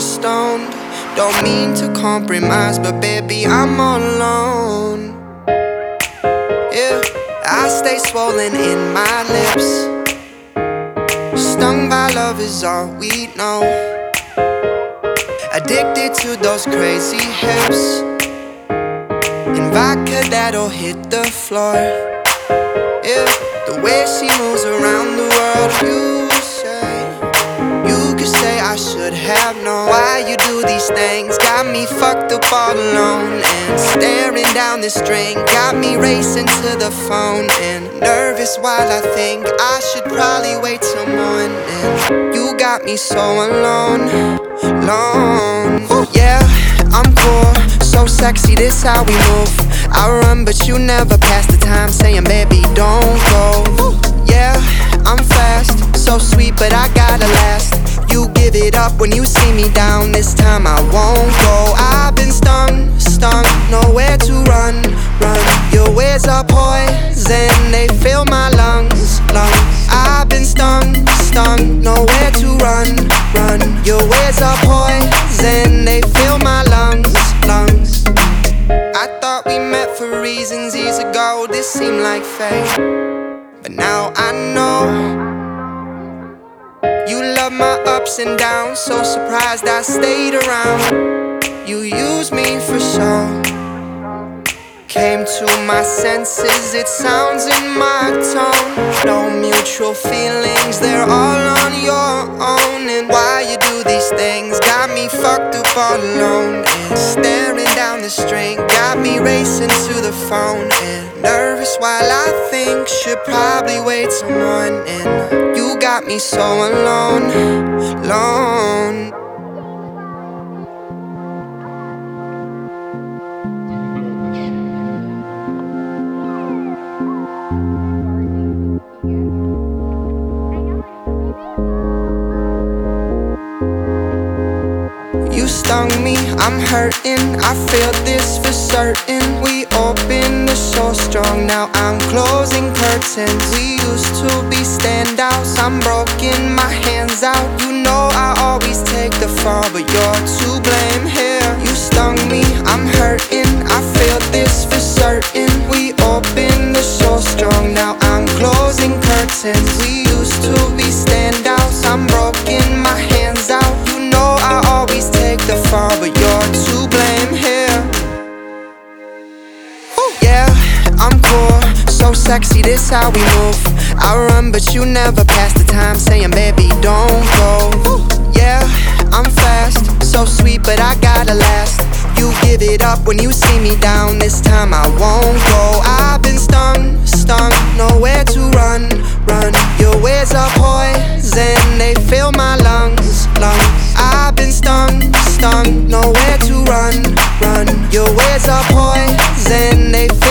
don't mean to compromise, but baby, I'm all alone. Yeah, I stay swollen in my lips. Stung by love is all we know. Addicted to those crazy hips. And vodka that'll hit the floor. Yeah, the way she moves around up all alone and staring down the string. Got me racing to the phone and nervous while I think I should probably wait till morning. You got me so alone, alone. Ooh, Yeah, I'm cool, so sexy. This how we move. I run, but you never pass the time saying, baby, don't go. Ooh, Yeah, I'm fast, so sweet, but I gotta last. You give it up when you see me down. This time I won't like fate, but now I know. You love my ups and downs, so surprised I stayed around. You used me for show. Came to my senses, it sounds in my tone. No mutual feelings, they're all on your own. And why you do these things me fucked up all alone. And staring down the string got me racing to the phone. And nervous while I think should probably wait till morning. You got me so alone, alone. Stung me, I'm hurting. I feel this for certain. We opened the so strong, now I'm closing curtains. We used to be standouts, I'm broken, my hands out. You know I always take the fall, but you're to blame here. You stung me, I'm hurting. I feel this for certain. We opened the so strong, now I'm closing curtains. We before. So sexy, this how we move. I run, but you never pass the time, saying, baby, don't go. Yeah, I'm fast, so sweet, but I gotta last. You give it up when you see me down. This time I won't go. I've been stung, stung, nowhere to run, run. Your words are poison, they fill my lungs, lungs. I've been stung, stung, nowhere to run, run. Your words are poison, they fill